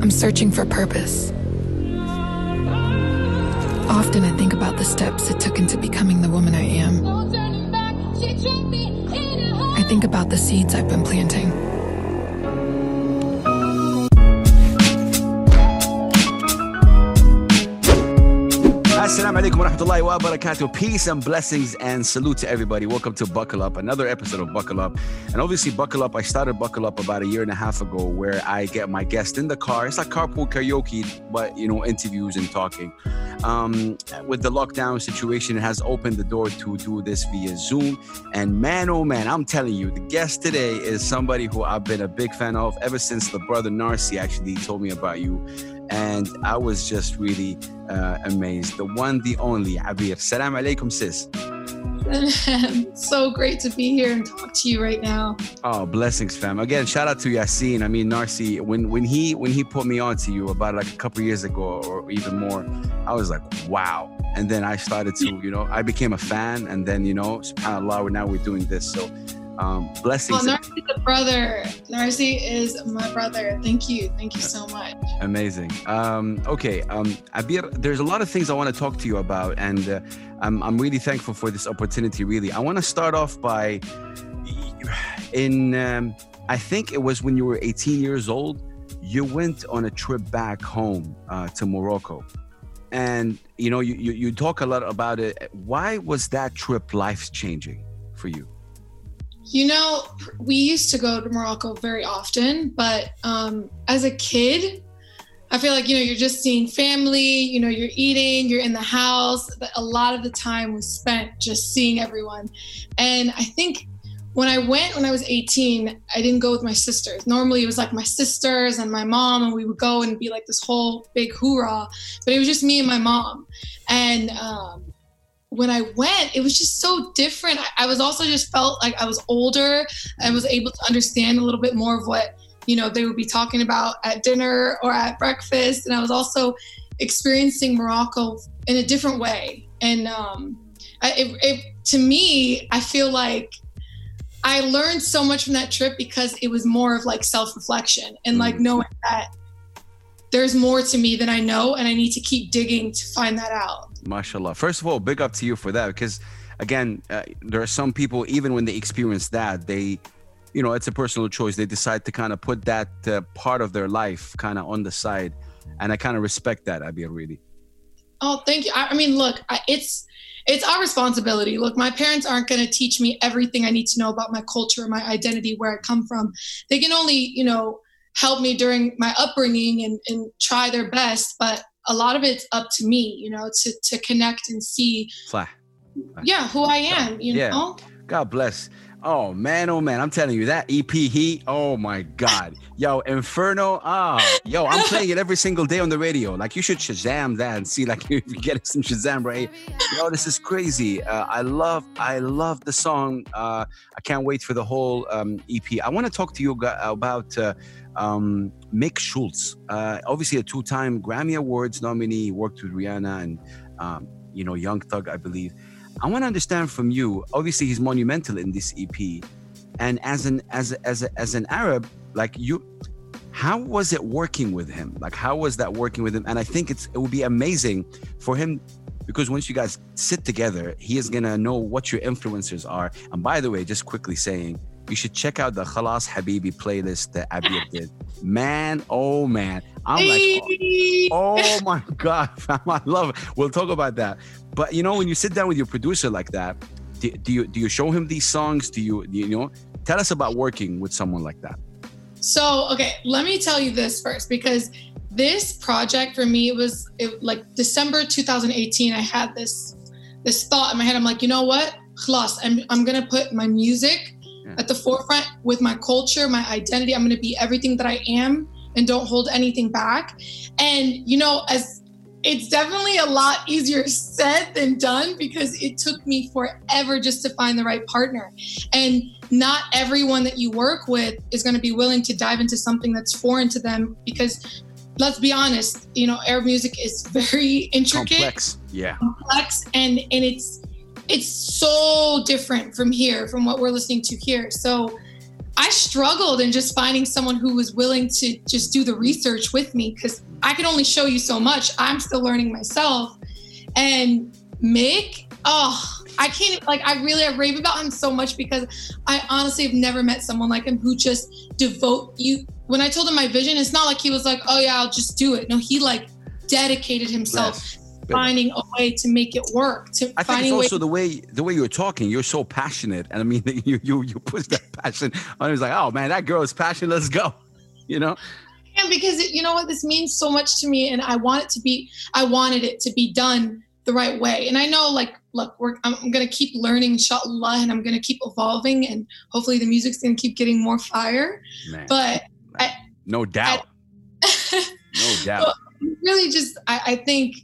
I'm searching for purpose. Often I think about the steps it took into becoming the woman I am. I think about the seeds I've been planting. Assalamu alaikum wa rahmatullahi wa barakatuh. Peace and blessings and salute to everybody. Welcome to Buckle Up, another episode of Buckle Up. And obviously, Buckle Up, I started Buckle Up about a year and a half ago where I get my guest in the car. It's like carpool karaoke, but you know, interviews and talking. Um, with the lockdown situation, it has opened the door to do this via Zoom. And man, oh man, I'm telling you, the guest today is somebody who I've been a big fan of ever since the brother Narcy actually told me about you and I was just really uh, amazed. The one, the only, Abir. Salam alaikum, sis. so great to be here and talk to you right now. Oh, blessings, fam. Again, shout out to Yassin. I mean, Narcy. When when he when he put me on to you about like a couple years ago or even more, I was like, wow. And then I started to, you know, I became a fan, and then you know, Subhanallah, now we're doing this. So um, blessings. Well, Narcy is a brother. Narcy is my brother. Thank you. Thank you so much. Amazing. Um, okay, um, Abir, there's a lot of things I want to talk to you about, and uh, I'm, I'm really thankful for this opportunity. Really, I want to start off by in um, I think it was when you were 18 years old, you went on a trip back home uh, to Morocco. And you know, you, you, you talk a lot about it. Why was that trip life changing for you? You know, we used to go to Morocco very often, but um, as a kid, I feel like, you know, you're just seeing family, you know, you're eating, you're in the house. A lot of the time was spent just seeing everyone. And I think when I went when I was 18, I didn't go with my sisters. Normally it was like my sisters and my mom, and we would go and be like this whole big hoorah, but it was just me and my mom. And um, when I went, it was just so different. I, I, was also just felt like I was older and was able to understand a little bit more of what, you know, they would be talking about at dinner or at breakfast. And I was also experiencing Morocco in a different way. And um, I, it, it, to me, I feel like I learned so much from that trip because it was more of like self reflection and like mm. knowing that there's more to me than I know, and I need to keep digging to find that out. Mashallah. First of all, big up to you for that because, again, uh, there are some people, even when they experience that, they, you know, it's a personal choice. They decide to kind of put that uh, part of their life kind of on the side. And I kind of respect that, Abir, really. Oh, thank you. I, I mean, look, I, it's, it's our responsibility. Look, my parents aren't going to teach me everything I need to know about my culture, my identity, where I come from. They can only, you know, help me during my upbringing and, and try their best. But a lot of it's up to me, you know, to to connect and see, Fly. yeah, who I am. You yeah. know. God bless. Oh man, oh man, I'm telling you that EP Heat. Oh my God, yo, Inferno. Ah, oh, yo, I'm playing it every single day on the radio. Like you should Shazam that and see like if you get some Shazam, right? Yo, this is crazy. Uh, I love, I love the song. Uh, I can't wait for the whole um, EP. I want to talk to you about. Uh, um, Mick Schultz, uh, obviously a two-time Grammy Awards nominee, worked with Rihanna and um, you know Young Thug, I believe. I want to understand from you. Obviously, he's monumental in this EP, and as an as as a, as an Arab, like you, how was it working with him? Like, how was that working with him? And I think it's it would be amazing for him because once you guys sit together, he is gonna know what your influencers are. And by the way, just quickly saying, you should check out the Khalas Habibi playlist that Abir did. Man, oh man. I'm like, oh, oh my God, I love it. We'll talk about that. But you know, when you sit down with your producer like that, do, do you do you show him these songs? Do you, do you know? Tell us about working with someone like that. So, okay, let me tell you this first because this project for me was it, like December 2018. I had this this thought in my head. I'm like, you know what? Khalas, I'm, I'm gonna put my music yeah. at the forefront with my culture, my identity. I'm going to be everything that I am and don't hold anything back. And, you know, as it's definitely a lot easier said than done because it took me forever just to find the right partner. And not everyone that you work with is going to be willing to dive into something that's foreign to them because let's be honest, you know, Arab music is very intricate, complex, yeah, complex, and and it's it's so different from here, from what we're listening to here. So I struggled in just finding someone who was willing to just do the research with me because I can only show you so much. I'm still learning myself. And Mick, oh, I can't like I really I rave about him so much because I honestly have never met someone like him who just devote you when I told him my vision, it's not like he was like, Oh yeah, I'll just do it. No, he like dedicated himself Yes. Finding a way to make it work. To I think it's also the way the way you're talking. You're so passionate, and I mean, you you you push that passion. I was like, oh man, that girl is passionate. Let's go. You know, Yeah, because it, you know what, this means so much to me, and I want it to be. I wanted it to be done the right way, and I know, like, look, we're, I'm, I'm gonna keep learning, inshallah, and I'm gonna keep evolving, and hopefully, the music's gonna keep getting more fire. man. But no doubt, no doubt. Really, just I, I think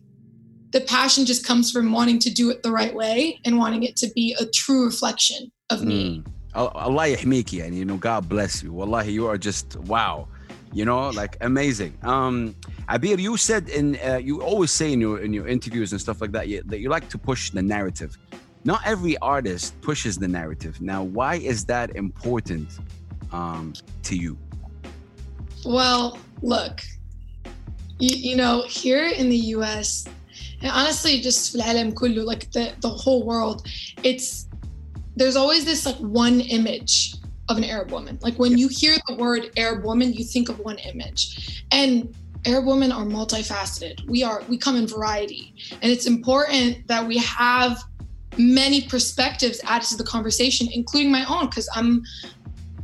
the passion just comes from wanting to do it the right way and wanting it to be a true reflection of me. Mm. Allah yahmiki, and you know, God bless you. Wallahi, you are just wow. You know, like amazing. Um, Abir, you said in uh, you always say in your in your interviews and stuff like that you, that you like to push the narrative. Not every artist pushes the narrative. Now, why is that important um, to you? Well, look, you, you know, here in the US, and honestly, just في العالم كله, like the, the whole world, it's there's always this like one image of an Arab woman. Like when you hear the word Arab woman, you think of one image. And Arab women are multifaceted. We are we come in variety. And it's important that we have many perspectives added to the conversation, including my own, because I'm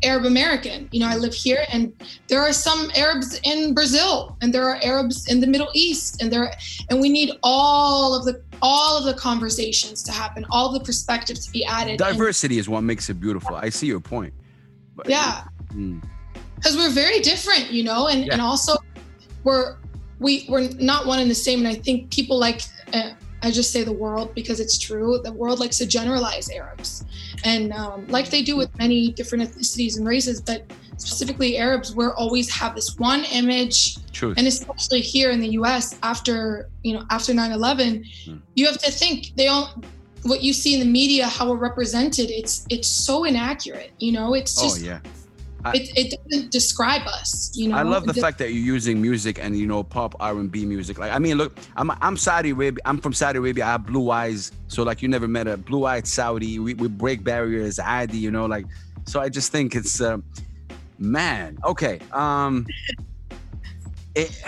Arab American. You know, I live here, and there are some Arabs in Brazil, and there are Arabs in the Middle East, and there, and we need all of the all of the conversations to happen, all the perspectives to be added. And- Diversity is what makes it beautiful. I see your point. But- yeah, Mm. because we're very different, you know, and and also we're we we're not one and the same. And I think people like uh, I just say the world because it's true. The world likes to generalize Arabs, and um, like they do with many different ethnicities and races, but specifically Arabs, we're always have this one image Truth. and especially here in the US after you know after 9/11 Hmm. you have to think they don't what you see in the media how we're represented it's it's so inaccurate you know it's oh just yeah. It, it doesn't describe us you know I love the It fact that you're using music and you know pop R and B music. Like I mean, look, I'm I'm Saudi Arabia. I'm from Saudi Arabia. I have blue eyes, so like you never met a blue-eyed Saudi. We, we break barriers, Adi, you know, like. So I just think it's, uh, man. Okay. Um. It,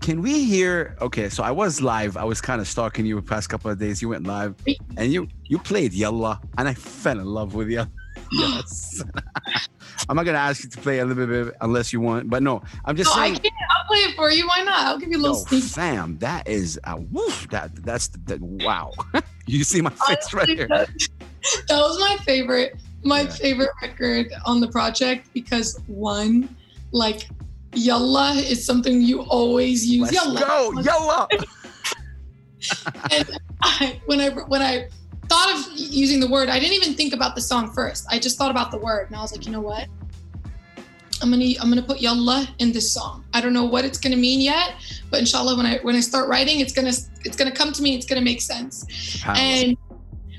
can we hear? Okay, so I was live. I was kind of stalking you the past couple of days. You went live, and you you played Yalla, and I fell in love with you. Yes. I'm not gonna ask you to play a little bit unless you want, but no, I'm just no, I can't. I'll play it for you. Why not? I'll give you a little sneak. fam, that is uh, woof. That that's that. Wow, you see my face right Honestly, here. That, that was my favorite, my Yeah. favorite record on the project because one, like, yalla is something you always use. Let's yalla. go, yalla. and I, when I when I thought of using the word, I didn't even think about the song first. I just thought about the word, and I was like, you know what? I'm gonna I'm gonna put yalla in this song. I don't know what it's gonna mean yet, but inshallah, when I when I start writing, it's gonna it's gonna come to me. It's gonna make sense. And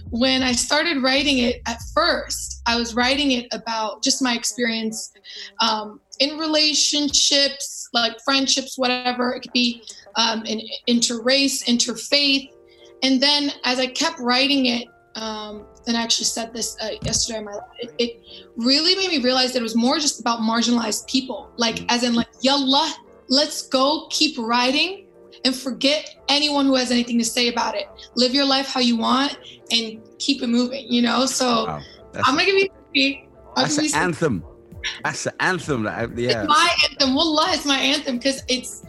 when I started writing it at first, I was writing it about just my experience um, in relationships, like friendships, whatever. It could be um, in interrace, interfaith. And then as I kept writing it, um, and I actually said this uh, yesterday, in my it, it really made me realize that it was more just about marginalized people. Like, as in, like, yallah, let's go, keep writing, and forget anyone who has anything to say about it. Live your life how you want and keep it moving, you know? So Wow, I'm gonna give you that's an anthem. That's the anthem. That I, yeah. It's my anthem. Wallah, it's my anthem because it's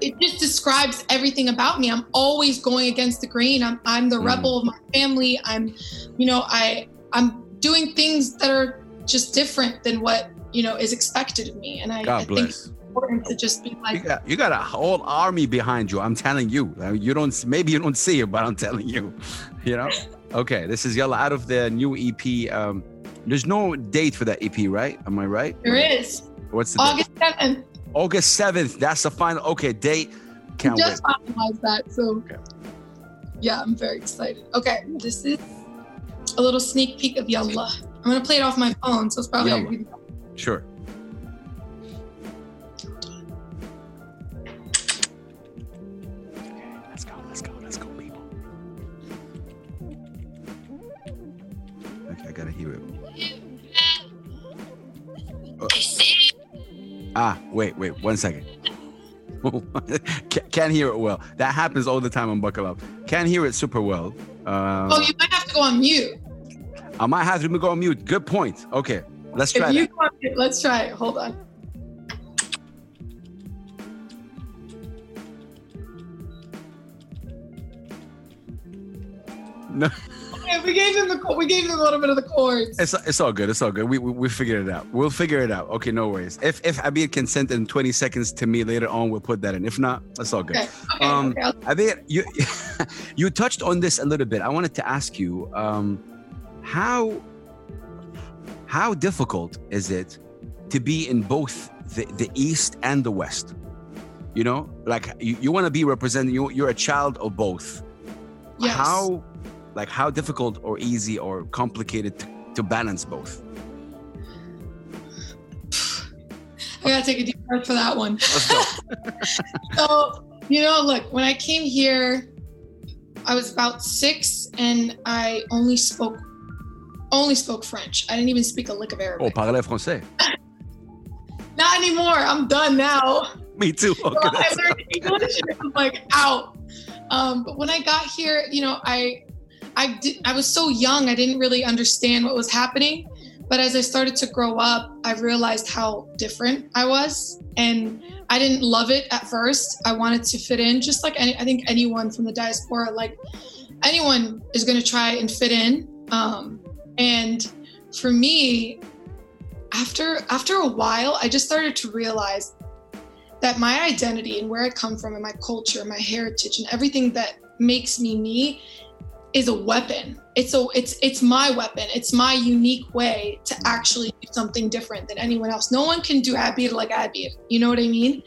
it just describes everything about me. I'm always going against the grain. I'm I'm the Mm. rebel of my family. I'm, you know, I I'm doing things that are just different than what you know is expected of me. And I, I God think it's important to just be You like, got, you got a whole army behind you. I'm telling you. You don't. Maybe you don't see it, but I'm telling you. You know. Okay. This is Yalla out of the new EP. Um, there's no date for that EP, right? Am I right? there is What's the date? August seventh. August seventh. That's the final. Okay, date. Can't wait. just finalized that. So Okay. yeah, I'm very excited. Okay, this is a little sneak peek of Yalla. I'm gonna play it off my phone, so it's probably Yeah. gonna be- Sure. Let's go, let's go, let's go, people. Okay, I gotta hear it. Uh, ah, wait, wait, one second. Can't hear it well. That happens all the time on Buckle Up. Can't hear it super well. Uh, Oh, you might have to go on mute. I might have to go on mute. Good point. Okay, let's try If you that. go let's try it. Hold on. No. Okay, we gave them the we gave them a little bit of the chords. It's, it's all good. It's all good. We, we we figured it out. We'll figure it out. Okay, no worries. If if Abir can send in 20 seconds to me later on, we'll put that in. If not, that's all good. Okay. Okay. Um, okay. Abir, you you touched on this a little bit. I wanted to ask you, um, how how difficult is it to be in both the, the East and the West? You know, like you, you want to be representing. You, you're a child of both. Yes. How like how difficult or easy or complicated to, to balance both? I gotta take a deep breath for that one. So, you know, look, when I came here, I was about six and I only spoke only spoke French. I didn't even speak a lick of arabic Oh, parlez français. Not anymore. I'm done now. Me too. So I learned English and was like out. Um, but when I got here, you know, I I did I was so young, I didn't really understand what was happening. But as I started to grow up, I realized how different I was. And I didn't love it at first. I wanted to fit in, just like any, I think anyone from the diaspora, like anyone is going to try and fit in. Um, and for me, after after a while, I just started to realize that my identity and where I come from and my culture, my heritage, and everything that makes me me is a weapon. It's a it's it's my weapon. It's my unique way to actually do something different than anyone else. No one can do Abir like Abir. You know what I mean?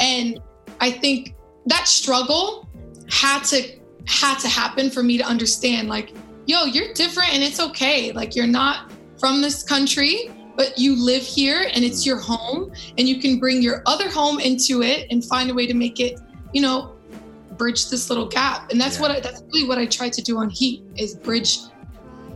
And I think that struggle had to had to happen for me to understand like, yo, you're different and it's okay. Like you're not from this country, but you live here and it's your home and you can bring your other home into it and find a way to make it, you know, bridge this little gap. And that's Yeah. what I, that's really what I tried to do on Heat is bridge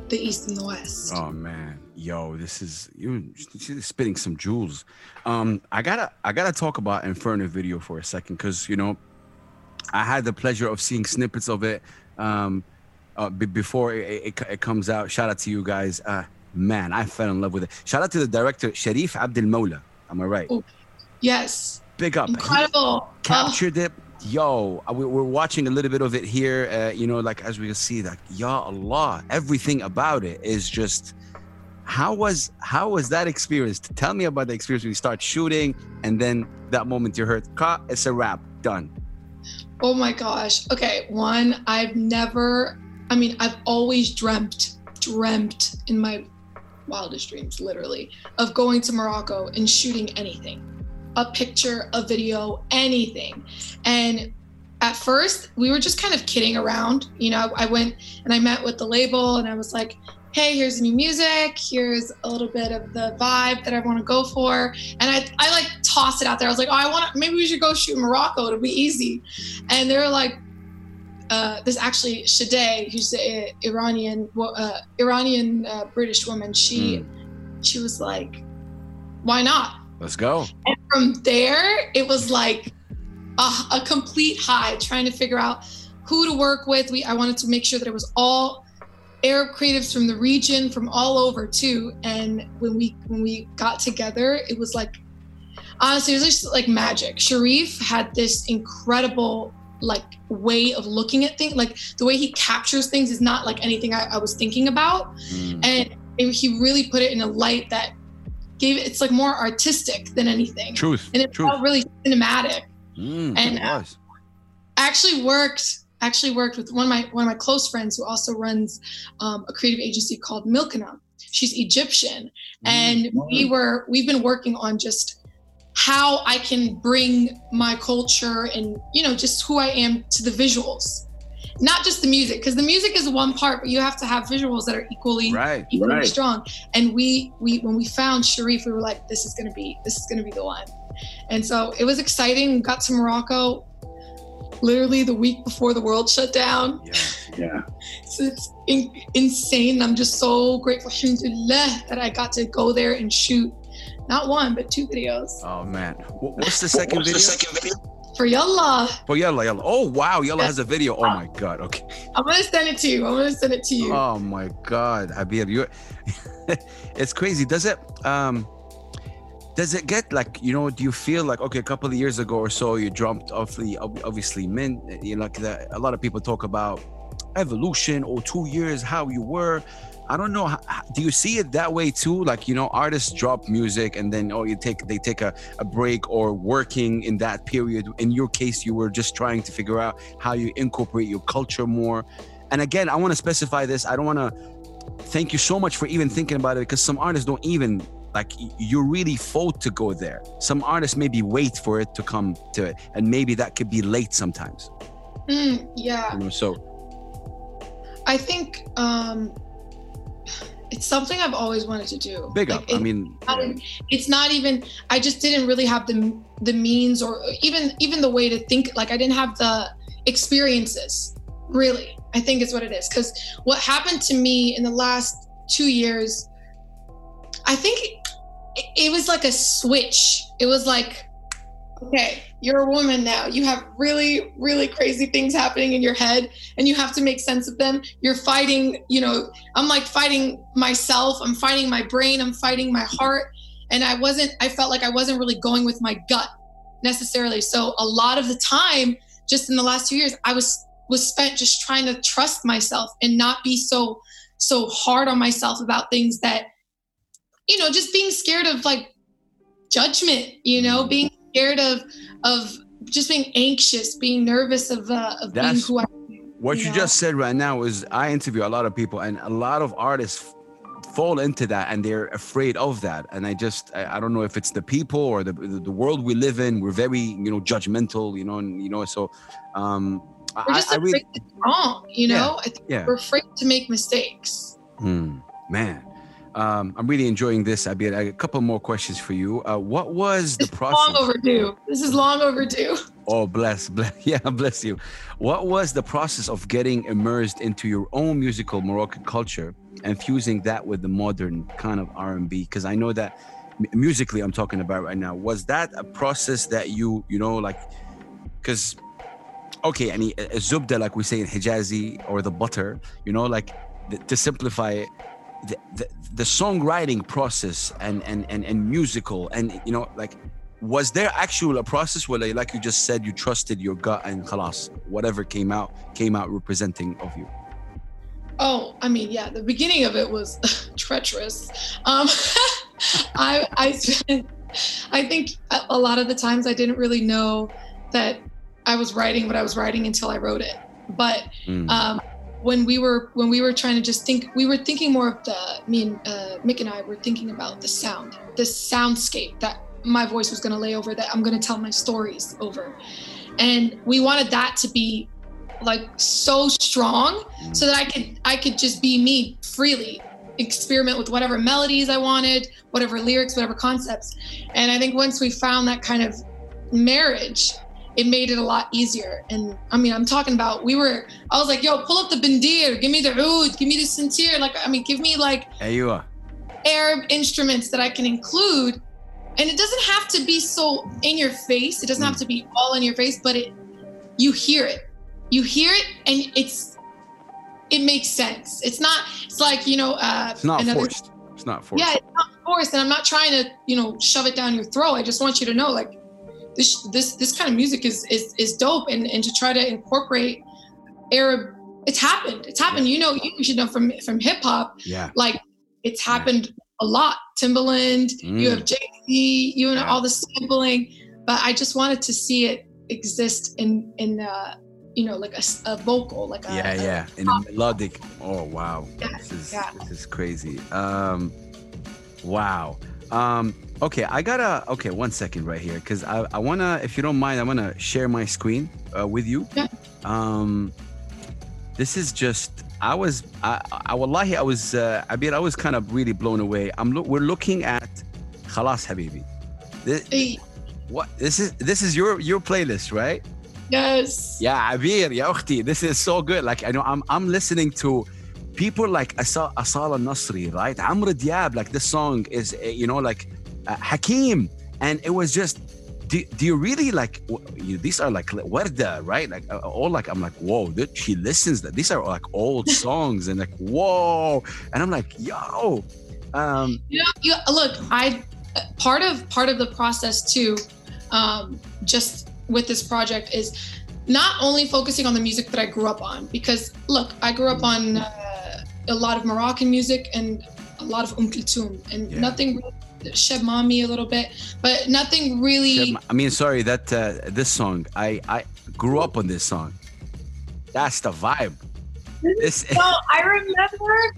the East and the West. Oh man, yo, this is you she's spitting some jewels. Um, I gotta I gotta talk about Inferno video for a second because you know I had the pleasure of seeing snippets of it um, uh, b- before it, it, it comes out. Shout out to you guys. Uh, man, I fell in love with it. Shout out to the director Sharif Abdel Mola. Am I right? Oh, Yes. Big up. He- Incredible. Oh, captured it. Yo, uh, we- we're watching a little bit of it here. Uh, you know, like as we can see, like Ya Allah, everything about it is just. How was how was that experience? Tell me about the experience when you start shooting, and then that moment you heard, "Ka, it's a wrap, done." Oh my gosh. Okay. One, I've never, I mean, I've always dreamt, dreamt in my wildest dreams, literally, of going to Morocco and shooting anything a picture, a video, anything. And at first, we were just kind of kidding around. You know, I went and I met with the label and I was like, hey, here's new music. Here's a little bit of the vibe that I want to go for. And I, I like tossed it out there. I was like, oh, I want to, maybe we should go shoot in Morocco. It'll be easy. And they were like, uh, this actually Shade, who's the Iranian, uh, Iranian uh, British woman. She, she was like, why not? Let's go. And from there, it was like a, a complete high, trying to figure out who to work with. We I wanted to make sure that it was all Arab creatives from the region, from all over too. And when we when we got together, it was like honestly, it was just like magic. Sharif had this incredible like way of looking at things. Like the way he captures things is not like anything I, I was thinking about Mm. and it- he really put it in a light that gave it it's like more artistic than anything. Truth. and it Truth. felt really cinematic. Mm, and, uh, i actually worked actually worked with one of my one of my close friends who also runs um, a creative agency called milkana she's egyptian. And we were we've been working on just how i can bring my culture and you know just who i am to the visuals not just the music because the music is one part, but you have to have visuals that are equally Right. equally Right. strong. And we we when we found Sharif, we were like, this is gonna be this is gonna be the one. And so it was exciting. We got to Morocco literally the week before the world shut down. Yeah. Yeah. So it's in, insane. I'm just so grateful, alhamdulillah, that I got to go there and shoot not one but two videos Oh man. What's the second What's the second video? For Yallah. Oh yalla yalla. Oh wow, yalla has a video. Oh my god. Okay. I'm gonna send it to you. I'm gonna send it to you. Oh my God, Habir, you it's crazy. Does it um does it get like you know do you feel like okay a couple of years ago or so you jumped off the obviously men you know like that a lot of people talk about evolution or two years how you were i don't know do you see it that way too? Like you know artists drop music and then oh you take they take a, a break or working in that period. In your case you were just trying to figure out how you incorporate your culture more. And again i want to specify this. I don't want to thank you so much for even thinking about it because some artists don't even like you really fought to go there. Some artists maybe wait for it to come to it and maybe that could be late sometimes. Mm, yeah. you know so I think um, it's something I've always wanted to do. big Like, up. I mean not it's not even i just didn't really have the the means or even even the way to think like i didn't have the experiences really i think is what it is. Because what happened to me in the last two years i think it, it was like a switch. It was like okay you're a woman now. You have really really crazy things happening in your head and you have to make sense of them. You're fighting you know i'm like fighting myself. I'm fighting my brain. I'm fighting my heart. And i wasn't i felt like i wasn't really going with my gut necessarily. So a lot of the time just in the last two years i was was spent just trying to trust myself and not be so so hard on myself about things that you know just being scared of like judgment you know mm-hmm. being scared of of just being anxious being nervous of uh, of being who i what you you know? just said right now is i interview a lot of people and a lot of artists fall into that and they're afraid of that. And i just i, I don't know if it's the people or the, the the world we live in. We're very you know judgmental you know and you know so um we're I, just I afraid really it's wrong you know? I think yeah. we're afraid to make mistakes. Hmm, man, um, I'm really enjoying this. I be a couple more questions for you. Uh, what was the It's process? long overdue. This is long overdue. Oh, bless, bless, yeah, bless you. What was the process of getting immersed into your own musical Moroccan culture and fusing that with the modern kind of R&B? Because I know that musically, I'm talking about right now. Was that a process that you, you know, like, because, okay, I mean, a- a zubda, like we say in Hijazi, or the butter, you know, like to simplify it. The, the, the songwriting process and, and and and musical and you know like was there actual a process where like, like you just said you trusted your gut and khalas whatever came out came out representing of you Oh, I mean, yeah, the beginning of it was treacherous. Um, I, I, spent- I think a a lot of the times I didn't really know that I was writing what I was writing until I wrote it. But Mm. um, when we were when we were trying to just think, we were thinking more of the. Me and uh, Mick and I were thinking about the sound, the soundscape that my voice was going to lay over, that I'm going to tell my stories over, and we wanted that to be like so strong so that I could I could just be me freely, experiment with whatever melodies I wanted, whatever lyrics, whatever concepts. And I think once we found that kind of marriage, it made it a lot easier. And I mean, I'm talking about we were I was like, yo, pull up the bandir, give me the oud, give me the sintir. Like, I mean, give me like Aywa. Arab instruments that I can include. And it doesn't have to be so in your face. It doesn't have to be all in your face, but it you hear it. You hear it and it's it makes sense. It's not it's like, you know, uh it's not another- forced it's not forced Yeah, it's not forced and I'm not trying to, you know, shove it down your throat. I just want you to know like this this this kind of music is is is dope and and to try to incorporate Arab it's happened. It's happened. You know, you should know from from hip hop yeah like it's happened a lot. Timbaland, you Mm. have Jay Z, you know Yeah. all the sampling, but I just wanted to see it exist in in uh, you know like a, a vocal, like a, yeah a- yeah in a melodic oh wow Yeah, this is yeah. this is crazy um wow um okay i gotta okay one second right here because i i wanna if you don't mind i wanna share my screen uh, with you Yeah. um this is just I was I, I wallahi I was uh, I mean I was kind of really blown away. I'm lo- we're looking at Khalas Habibi. This, Hey, what this is this is your your playlist, right? yes. Yeah, Abir, ya ukhti, this is so good. Like I know I'm I'm listening to people like Asa, Asala Nasri, right? Amr Diab, like this song is you know like uh, Hakim, and it was just. Do, do you really like you, these are like Warda, right? Like uh, all like I'm like whoa, th- she listens. That these are like old songs, and like whoa, and I'm like yo, um, You know, you, look, I part of part of the process too, um, just with this project is not only focusing on the music that I grew up on because look, I grew up on uh, a lot of Moroccan music and a lot of Umm Kulthum and Yeah. nothing really Cheb Mami a little bit, but nothing really. I mean, sorry that uh, this song. I I grew up on this song. That's the vibe. This No, I remember.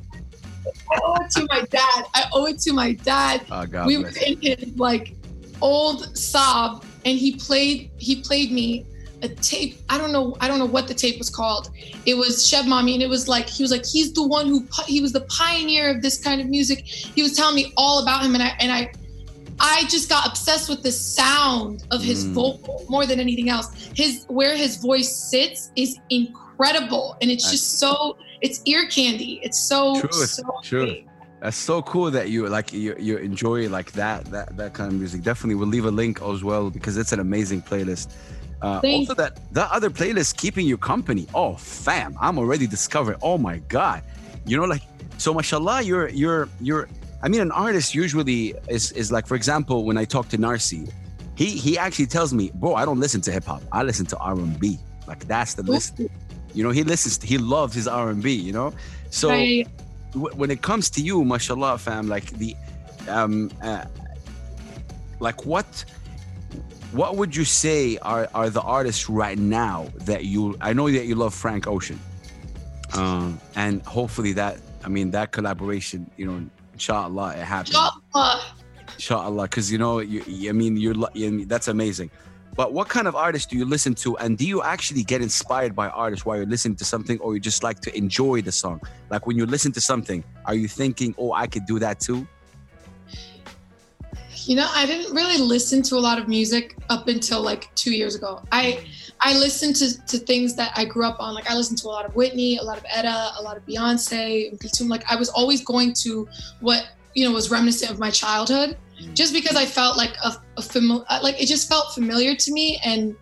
I owe it to my dad. I owe it to my dad. oh God we were in his like old Saab, and he played he played me a tape. I don't know. I don't know what the tape was called. It was Cheb Mami, and it was like he was like he's the one who he was the pioneer of this kind of music. He was telling me all about him, and I and I. I just got obsessed with the sound of his Mm. vocal more than anything else. His where his voice sits is incredible, and it's just so it's ear candy. It's so Truth, so great. That's so cool that you like you you enjoy like that that that kind of music. Definitely, we'll leave a link as well because it's an amazing playlist. Uh, also, that that other playlist keeping you company. Oh, fam, I'm already discovering. Oh my god, you know, like so. Mashallah, you're you're you're. I mean, an artist usually is is like, for example, when I talk to Narcy, he he actually tells me, bro, I don't listen to hip hop. I listen to R and B. Like that's the list. You know, he listens. he loves his R and B. You know, so Right. wh- when it comes to you, mashallah, fam, like the, um, uh, like what, what would you say are are the artists right now that you? I know that you love Frank Ocean, um, and hopefully that, I mean, that collaboration, you know, inshallah, it happens, Inshallah. inshallah, because you know, you, you- I mean, you're, lo- I mean, that's amazing. But what kind of artists do you listen to, and do you actually get inspired by artists while you're listening to something, or you just like to enjoy the song? Like when you listen to something, are you thinking, "Oh, I could do that too"? You know, I didn't really listen to a lot of music up until like two years ago. I I listened to, to things that I grew up on. Like I listened to a lot of Whitney, a lot of Etta, a lot of Beyonce, Kulthum. Like I was always going to what you know was reminiscent of my childhood, Mm. just because I felt like a, a familiar, like it just felt familiar to me, and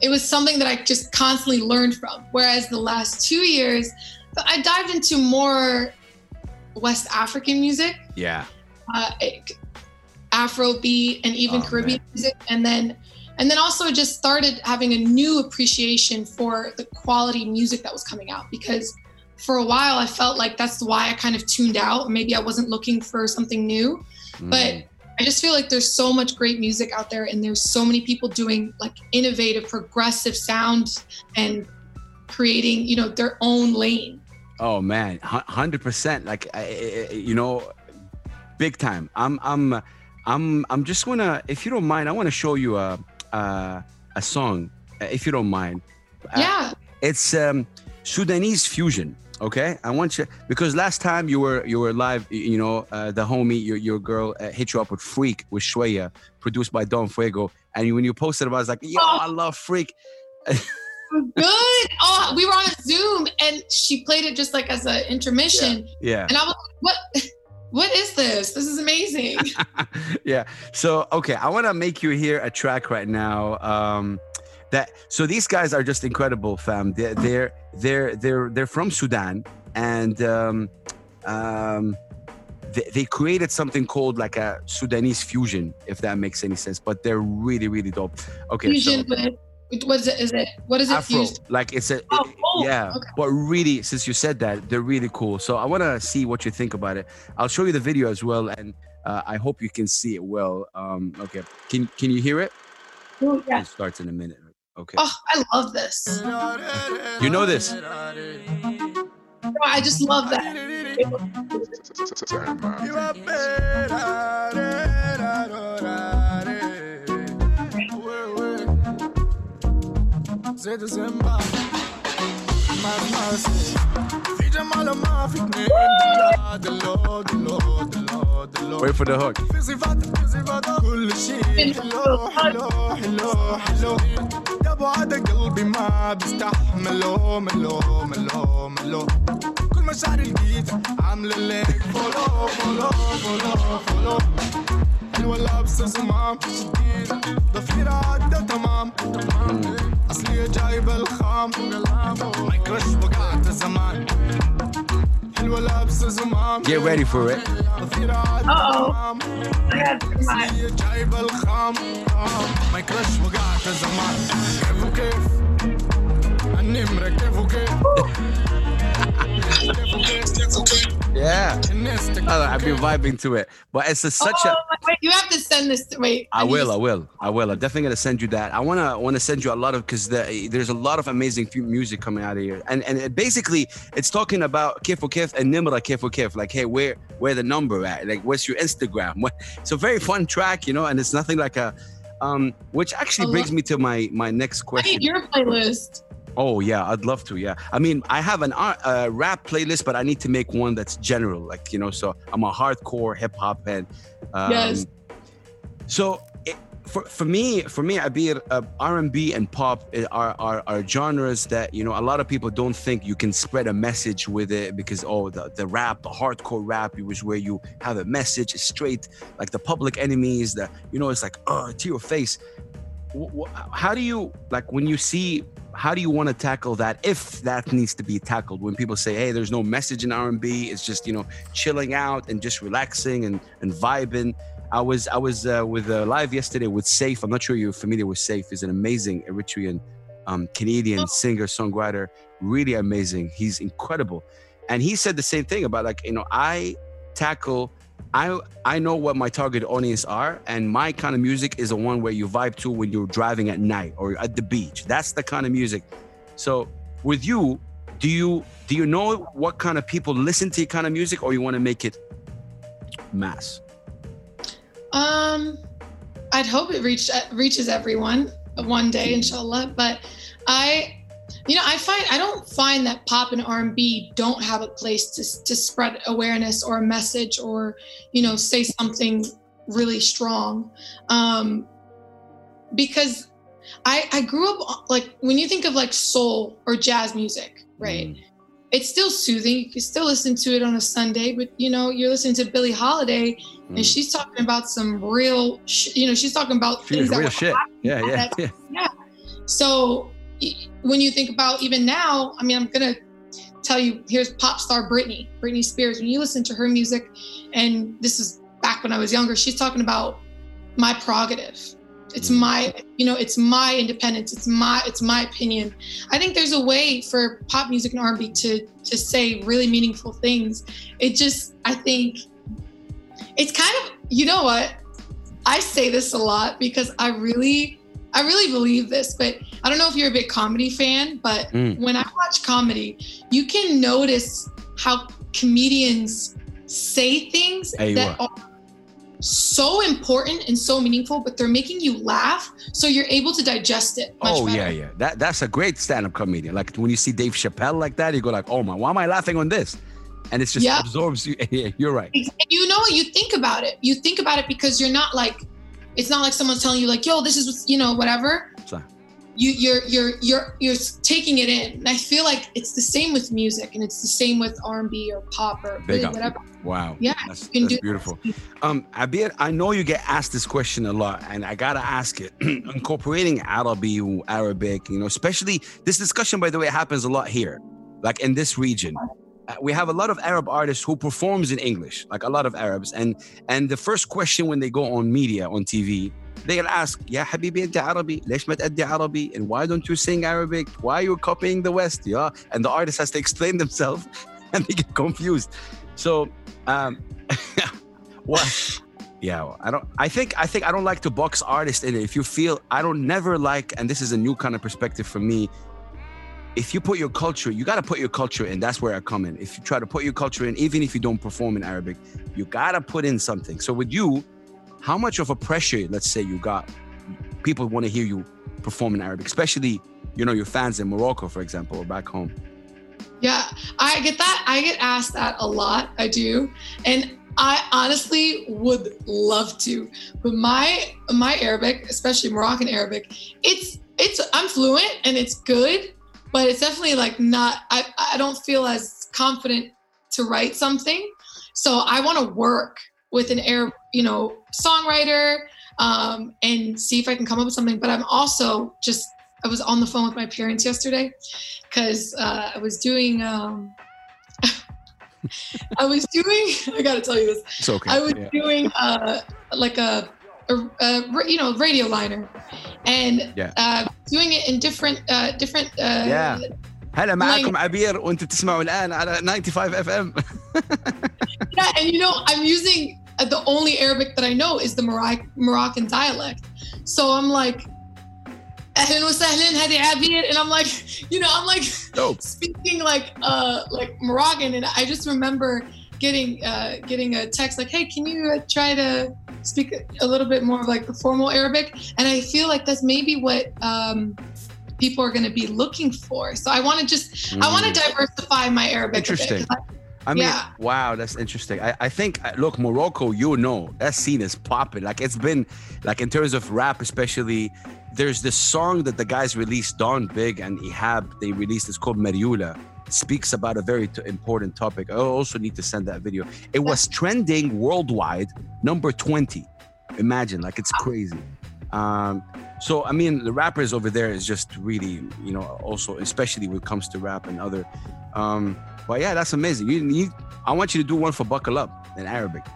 it was something that I just constantly learned from. Whereas the last two years, I dived into more West African music Yeah, uh, Afrobeat and even Oh, Caribbean man. music, and then and then also just started having a new appreciation for the quality music that was coming out because for a while I felt like that's why I kind of tuned out. Maybe I wasn't looking for something new, but Mm. I just feel like there's so much great music out there, and there's so many people doing like innovative, progressive sound and creating, you know, their own lane. Oh man, hundred percent. Like I- I- I- you know, big time. I'm I'm I'm I'm just gonna, if you don't mind, I want to show you a a, a song, uh, if you don't mind. Uh, yeah, It's um, Sudanese fusion. Okay, I want you because last time you were you were live. You know, uh, the homie, your your girl uh, hit you up with "Freak" with Shweya, produced by Don Fuego, and when you posted about, it, I was like, "Yo, I love Freak." good. Oh, we were on a Zoom, and she played it just like as an intermission. Yeah. And I was like, what? What is this? This is amazing. yeah. So okay, I want to make you hear a track right now. Um, that so these guys are just incredible, fam. They're they're they're they're, they're from Sudan, and um, um, they, they created something called like a Sudanese fusion, if that makes any sense. But they're really really dope. Okay, Fusion so with what is it? Is it what is it Afro, fused? like it's a Oh, oh, yeah, okay. but really, since you said that, they're really cool. So I want to see what you think about it. I'll show you the video as well, and uh, I hope you can see it well. Um, okay, can can you hear it? Oh, yeah. It starts in a minute. Okay, Oh, I love this. you know this? I just love that. ما تحاسب في جمال ما في اتنين دلو دلو دلو دلو Wait for the hook. في صفاتك في صفاتك كل شيء حلو حلو حلو حلو يا ابو قلبي ما بيستحمله ملو ملو ملو كل مشاعري لقيت عامله لك فولو فولو فولو فولو حلوة لابسة زمام شديد ضفيرة عدة تمام تمام اصلي جايبة الخام ما يكرش وقعت زمان حلوة لابسة زمام Get ready for it. ضفيرة عدة Uh-oh. تمام I had to smile. هي جايبة الخام آه، ما يكرش وقعت زمان كيف وكيف النمرة كيف وكيف كيف وكيف كيف وكيف yeah. I've been vibing to it. But it's a, such oh, a wait, you have to send this to wait. I, will. I will. I will. I'm definitely gonna send you that. I wanna wanna send you a lot of cause the, there's a lot of amazing music coming out of here. And and it basically it's talking about Kif Kif and Nimra Kif Kif. Like, hey, where where the number at? Like where's your Instagram? What a very fun track, you know, and it's nothing like a um, which actually brings me to my my next question. your playlist. Oh yeah, I'd love to. Yeah, I mean, I have an uh, rap playlist, but I need to make one that's general, like you know. So I'm a hardcore hip hop head. Um, Yes. So it, for for me, for me, Abir, uh, R&B and pop are, are are genres that you know a lot of people don't think you can spread a message with it because oh the the rap, the hardcore rap, it was where you have a message straight, like the Public Enemies, the you know it's like oh to your face. How do you like when you see how do you want to tackle that if that needs to be tackled? When people say hey there's no message in r&b it's just you know chilling out and just relaxing and and vibing. I was i was uh, with uh, live yesterday with safe i'm not sure you're familiar with safe he's an amazing eritrean um, canadian Oh. singer songwriter really amazing. He's incredible. And he said the same thing about like you know i tackle I I know what my target audience are, and my kind of music is the one where you vibe to when you're driving at night or at the beach. That's the kind of music. So with you, do you do you know what kind of people listen to your kind of music, or you want to make it mass? Um, I'd hope it reached reaches everyone one day, inshallah. But I, you know, I find I don't find that pop and R and B don't have a place to to spread awareness or a message or you know say something really strong, um, because I I grew up like when you think of like soul or jazz music, right? Mm. It's still soothing. You can still listen to it on a Sunday, but you know, you're listening to Billie Holiday Mm. and she's talking about some real, sh- you know, she's talking about Feel things that real shit. Yeah, yeah, that- yeah. So when you think about even now, I mean, I'm gonna tell you, here's pop star Britney, Britney Spears. When you listen to her music, and this is back when I was younger, she's talking about my prerogative. It's Mm. my, you know, it's my independence. It's my, it's my opinion. I think there's a way for pop music and R&B to to say really meaningful things. It just, I think, it's kind of, you know what? I say this a lot because I really, I really believe this. But I don't know if you're a big comedy fan, but Mm. when I watch comedy, you can notice how comedians say things Hey, that what? are so important and so meaningful, but they're making you laugh, so you're able to digest it. Much Oh better. yeah, yeah. That that's a great stand-up comedian. Like when you see Dave Chappelle like that, you go like, "Oh my, why am I laughing on this?" And it's just Yeah. absorbs you. Yeah, you're right. You know what? You think about it. You think about it because you're not like, it's not like someone's telling you like, "Yo, this is you know, whatever. So- You you're you're you're you're taking it in, and I feel like it's the same with music, and it's the same with R and B or pop or really whatever. Wow. Yeah, that's, you can that's do beautiful. Um, Abir, I know you get asked this question a lot, and I gotta ask it. Incorporating Arabic, Arabic, you know, especially this discussion, by the way, happens a lot here, like in this region. Uh, we have a lot of Arab artists who performs in English, like a lot of Arabs, and and the first question when they go on media on TV, they'll ask, "Ya habibi anta Arabi, ليش ما تأدي Arabi? And why don't you sing Arabic? Why are you copying the West? Yeah, and the artist has to explain themselves, and they get confused. So, um, what? Yeah, well, I don't. I think. I think I don't like to box artists in it. If you feel, I don't never like, and this is a new kind of perspective for me. If you put your culture, you got to put your culture in. That's where I come in. If you try to put your culture in, even if you don't perform in Arabic, you got to put in something. So with you, how much of a pressure, let's say, you got? People want to hear you perform in Arabic, especially you know your fans in Morocco, for example, or back home. Yeah, I get that. I get asked that a lot. I do. And I honestly would love to. But my my Arabic, especially Moroccan Arabic, it's it's I'm fluent and it's good, but it's definitely like not I, I don't feel as confident to write something. So I want to work with an Arab, you know, songwriter um, and see if I can come up with something. But I'm also just I was on the phone with my parents yesterday because uh, I was doing. Um, I was doing. I got to tell you this. It's okay. I was Yeah. doing uh, like a, a, a ra- you know radio liner, and Yeah. uh, doing it in different uh, different. Uh, Yeah. هلا معاكم عبير وانتم تسمعوا الان على 95 اف ام Yeah, and you know, I'm using uh, the only Arabic that I know is the Moroc- Moroccan dialect. So I'm like, أهلاً وسهلاً هذه عبير, and I'm like, you know, I'm like Dope. speaking like uh like Moroccan, and I just remember getting uh getting a text like, hey, can you uh, try to speak a little bit more of like the formal Arabic? And I feel like that's maybe what um people are going to be looking for. So I want to just I want to diversify my Arabic. a bit, 'cause Mm. Interesting. I- mean, Yeah. wow, that's interesting. I, I think, uh, look, Morocco, you know, that scene is popping. Like, it's been, like, in terms of rap, especially, there's this song that the guys released, Don Bigg and Ihab, they released, it's called Mariula. Speaks about a very t- important topic. I also need to send that video. It was trending worldwide, number 20. Imagine, like, it's crazy. Um, so, I mean, the rappers over there is just really, you know, also, especially when it comes to rap and other. Um, but yeah, that's amazing. You, you, I want you to do one for Buckle Up in Arabic.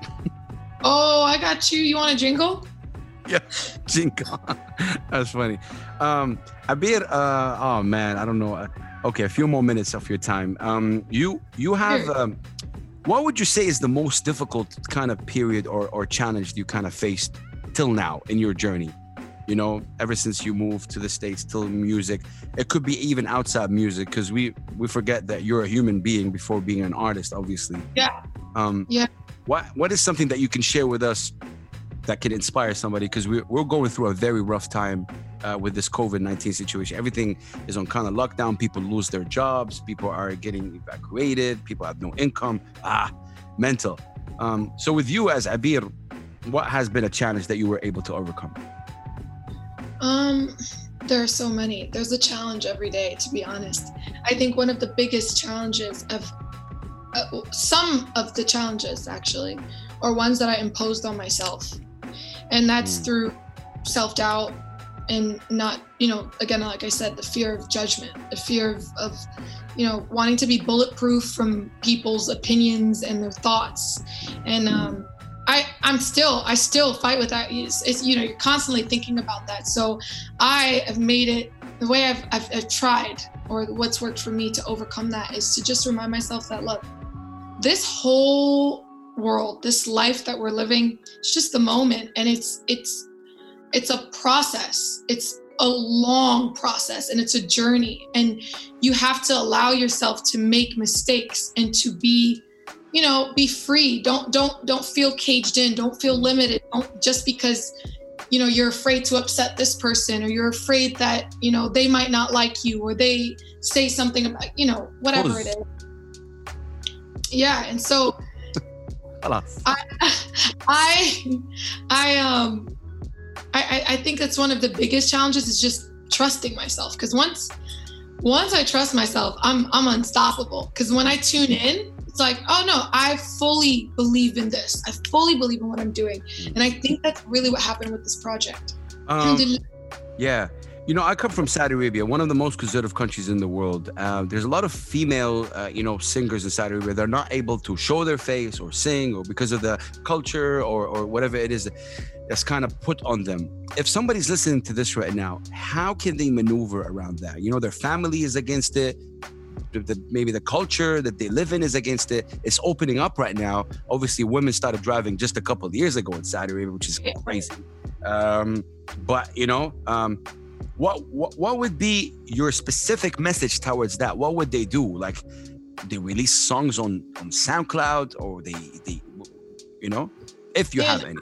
Oh, I got you. You want a jingle? yeah, jingle. that's funny. Um, Abir, uh, oh man, I don't know. Okay, a few more minutes of your time. Um, you you have um, what would you say is the most difficult kind of period or or challenge you kind of faced till now in your journey? You know, ever since you moved to the states, till music. It could be even outside music because we we forget that you're a human being before being an artist, obviously. Yeah. Um, Yeah. What what is something that you can share with us that can inspire somebody? Because we're we're going through a very rough time uh, with this COVID nineteen situation. Everything is on kind of lockdown. People lose their jobs. People are getting evacuated. People have no income. Ah, mental. Um, so with you as Abir, what has been a challenge that you were able to overcome? Um, there are so many. There's a challenge every day, to be honest. I think one of the biggest challenges of uh, some of the challenges actually are ones that I imposed on myself, and that's Mm. through self doubt and not, you know, again, like I said, the fear of judgment, the fear of, of you know, wanting to be bulletproof from people's opinions and their thoughts, and um, I I'm still I still fight with that. It's, it's you know you're constantly thinking about that. So I have made it the way I've, I've I've tried or what's worked for me to overcome that is to just remind myself that look, this whole world, this life that we're living, it's just the moment, and it's it's it's a process. It's a long process and it's a journey. And you have to allow yourself to make mistakes and to be you know be free. Don't don't don't feel caged in. Don't feel limited. Don't just because you know you're afraid to upset this person or you're afraid that you know they might not like you or they say something about you know whatever it is. Yeah and so I, I i um I, I- I think that's one of the biggest challenges is just trusting myself. Because once, once I trust myself, I'm, I'm unstoppable. Because when I tune in, it's like, oh no, I fully believe in this. I fully believe in what I'm doing, and I think that's really what happened with this project. Um, Yeah. You know, I come from Saudi Arabia, one of the most conservative countries in the world. Uh, there's a lot of female, uh, you know, singers in Saudi Arabia. They're not able to show their face or sing, or because of the culture or or whatever it is that's kind of put on them. If somebody's listening to this right now, how can they maneuver around that? You know, their family is against it. The, the, maybe the culture that they live in is against it. It's opening up right now. Obviously, women started driving just a couple of years ago in Saudi Arabia, which is crazy. Um, but you know, um, what, what what would be your specific message towards that? What would they do? Like, they release songs on on SoundCloud, or they they, you know, if you Yeah. have any.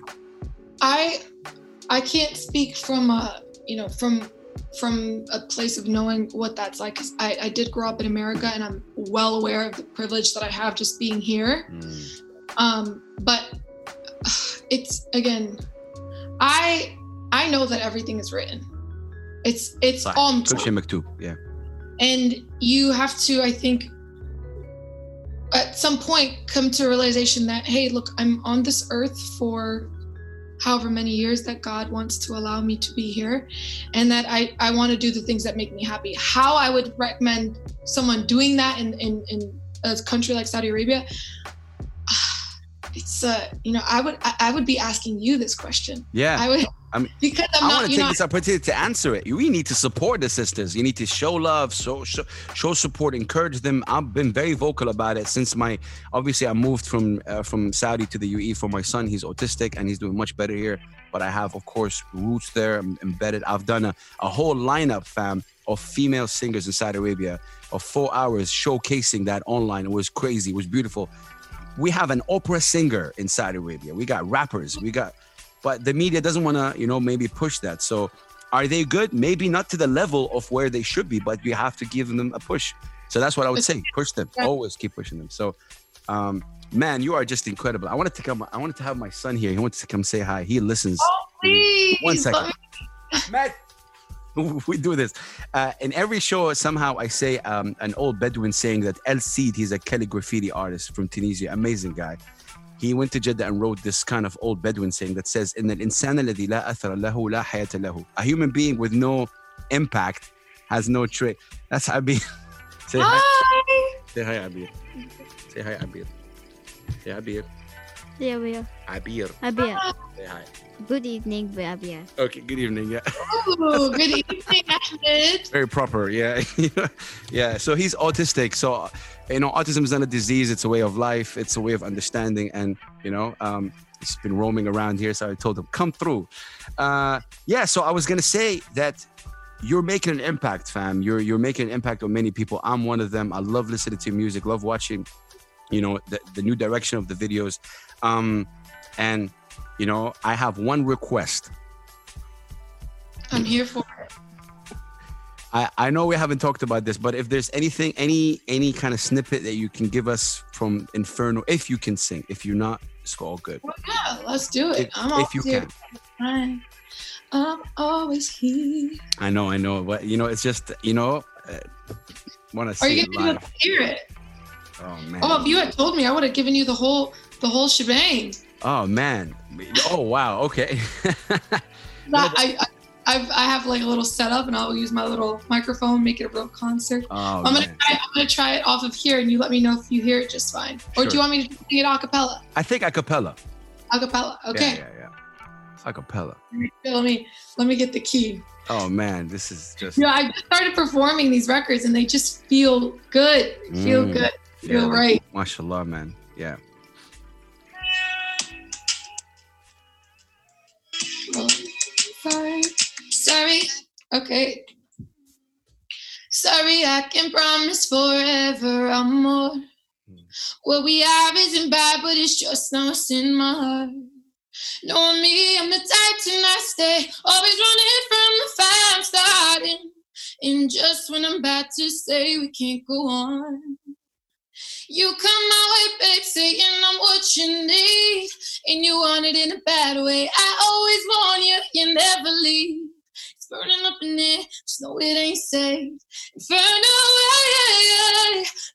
I I can't speak from uh you know from from a place of knowing what that's like. 'Cause I, I did grow up in America and I'm well aware of the privilege that I have just being here. Mm. Um, but it's again, I I know that everything is written. It's it's صح. all كل شيء مكتوب yeah and you have to i think at some point come to a realization that hey look i'm on this earth for however many years that god wants to allow me to be here and that i i want to do the things that make me happy how i would recommend someone doing that in in, in a country like saudi arabia it's uh you know i would I, I would be asking you this question yeah i would I mean, because i'm I not want to take know this opportunity to answer it. We need to support the sisters. You need to show love, so show, show support, encourage them. I've been very vocal about it since my obviously I moved from uh, from Saudi to the UAE for my son. He's autistic and he's doing much better here. But I have, of course, roots there I'm embedded. I've done a, a whole lineup, fam, of female singers in Saudi Arabia of four hours showcasing that online. It was crazy. It was beautiful. We have an opera singer in Saudi Arabia. We got rappers. We got but the media doesn't want to you know maybe push that. So are they good? Maybe not to the level of where they should be but you have to give them a push. So that's what i would say. Push them. Always keep pushing them. So um man you are just incredible. I wanted to come i wanted to have my son here. He wants to come say hi. He listens. Oh please One second. Matt. we do this. Uh, in every show, somehow I say um, an old Bedouin saying that El Seed. he's a calligraffiti artist from Tunisia, amazing guy. He went to Jeddah and wrote this kind of old Bedouin saying that says, "In insan la lahu la hayata lahu." A human being with no impact has no trait. That's Abir. say hi. hi. Say hi, Abir. Say hi, Abir. Say Abir. Yeah, we. Abir. Abir. Say hi. Good evening, Abia. Okay, good evening. Yeah. Ooh, good evening, Ahmed. Very proper. Yeah. yeah. So he's autistic. So, you know, autism is not a disease. It's a way of life. It's a way of understanding. And, you know, um, he's been roaming around here. So I told him, come through. Uh, yeah. So I was going to say that you're making an impact, fam. You're, you're making an impact on many people. I'm one of them. I love listening to your music, love watching, you know, the, the new direction of the videos. Um, and, you know, I have one request. I'm here for it. I, I know we haven't talked about this, but if there's anything, any any kind of snippet that you can give us from Inferno, if you can sing, if you're not, it's all good. Well, yeah, let's do it. If, I'm if you always can, here. I'm always here. I know, I know, but you know, it's just you know, uh, want to see. Are you it gonna live. hear it? Oh man, Oh, if you had told me, I would have given you the whole the whole shebang. Oh man, oh wow, okay. I, I I've, I have like a little setup, and I'll use my little microphone, make it a real concert. oh I'm gonna man. try, I'm gonna try it off of here, and you let me know if you hear it just fine. Or do you want me to sing it a cappella? I think a cappella. A cappella. Okay. Yeah, yeah, yeah. A cappella. Let me let me get the key. Oh man, this is just Yeah, I just started performing these records, and they just feel good. Feel Mm. good. yeah, Feel right. Mashallah, man. Yeah. Sorry. Okay. Sorry, I can promise forever I'm more. Hmm. What we have isn't bad, but it's just now it's in my heart. Knowing me, I'm the type to not stay. Always running from the fire I'm starting. And just when I'm about to say we can't go on. You come my way, babe, saying I'm what you need. And you want it in a bad way. I always warn you, you never leave. Burning up in there, just know it ain't safe. Inferno,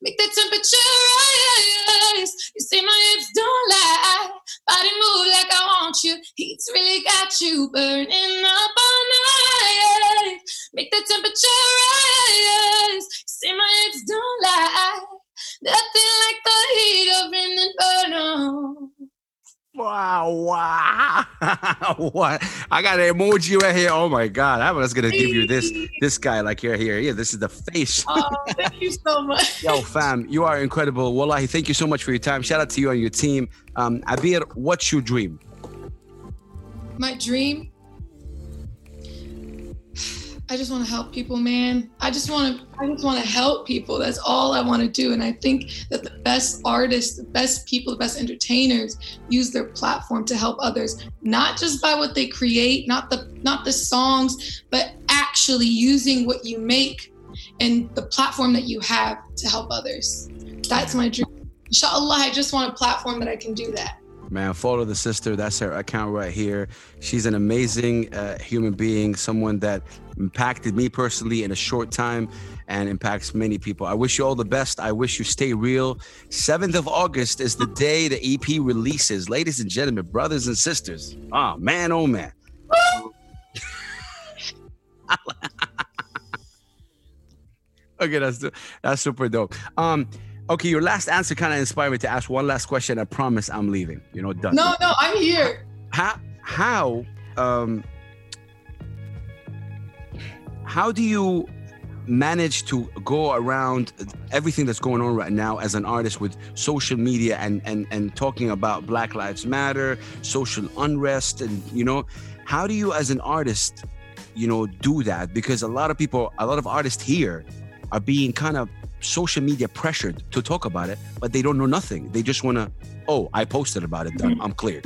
make the temperature rise. You say my hips don't lie, body move like I want you. Heat's really got you burning up all night. Make the temperature rise. You say my hips don't lie. Nothing like the heat of an inferno. Wow, wow. what? I got an emoji right here. Oh my god. I was gonna give you this this guy like here, here. Yeah, this is the face. Oh, thank you so much. Yo, fam, you are incredible. Wallahi, thank you so much for your time. Shout out to you and your team. Um, Abir, what's your dream? My dream. I just want to help people, man. I just want to. I just want to help people. That's all I want to do. And I think that the best artists, the best people, the best entertainers use their platform to help others, not just by what they create, not the not the songs, but actually using what you make and the platform that you have to help others. That's my dream. Inshallah, I just want a platform that I can do that. Man, follow the sister. That's her account right here. She's an amazing uh, human being, someone that impacted me personally in a short time and impacts many people. I wish you all the best. I wish you stay real. 7th of August is the day the EP releases. Ladies and gentlemen, brothers and sisters. Oh, man, oh, man. okay, that's that's super dope. Um, okay, your last answer kind of inspired me to ask one last question. I promise I'm leaving. You know, done. No, no, I'm here. How how um how do you manage to go around everything that's going on right now as an artist with social media and and and talking about Black Lives Matter, social unrest, and you know, how do you as an artist, you know, do that? Because a lot of people, a lot of artists here are being kind of social media pressured to talk about it, but they don't know nothing. They just want to, oh, I posted about it, done. I'm clear.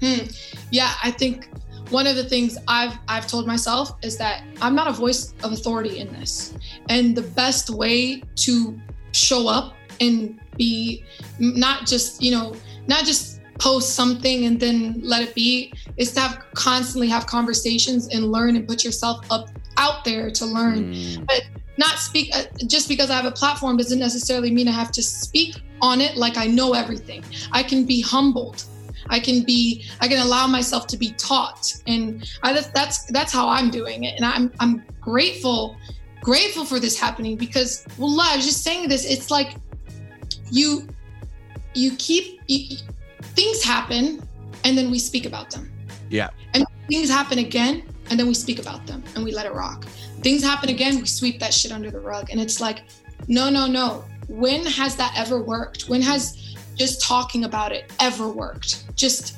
Hmm. Yeah, I think one of the things I've I've told myself is that I'm not a voice of authority in this, and the best way to show up and be not just you know not just post something and then let it be is to have constantly have conversations and learn and put yourself up out there to learn Mm, but not speak uh, just because I have a platform doesn't necessarily mean I have to speak on it like I know everything. I can be humbled. I can be I can allow myself to be taught and I, that's that's that's how I'm doing it and I'm I'm grateful grateful for this happening because well I was just saying this it's like you you keep you, things happen and then we speak about them yeah. and things happen again and then we speak about them and we let it rock things happen again we sweep that shit under the rug and it's like no no no when has that ever worked when has just talking about it ever worked just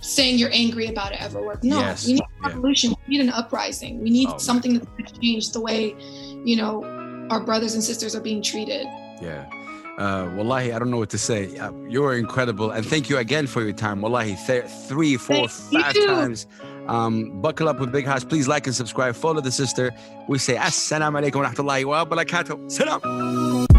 saying you're angry about it ever worked no Yes, we need a revolution we need an uprising we need Oh, something that's going to change the way you know our brothers and sisters are being treated Yeah. Uh, wallahi, I don't know what to say. Uh, you're incredible. And thank you again for your time. Wallahi, th- three, four, Thank five you. times. Um, buckle up with Big House. Please like and subscribe. Follow the sister. We say, Assalamu alaikum wa rahmatullahi wa barakatuh. Salam.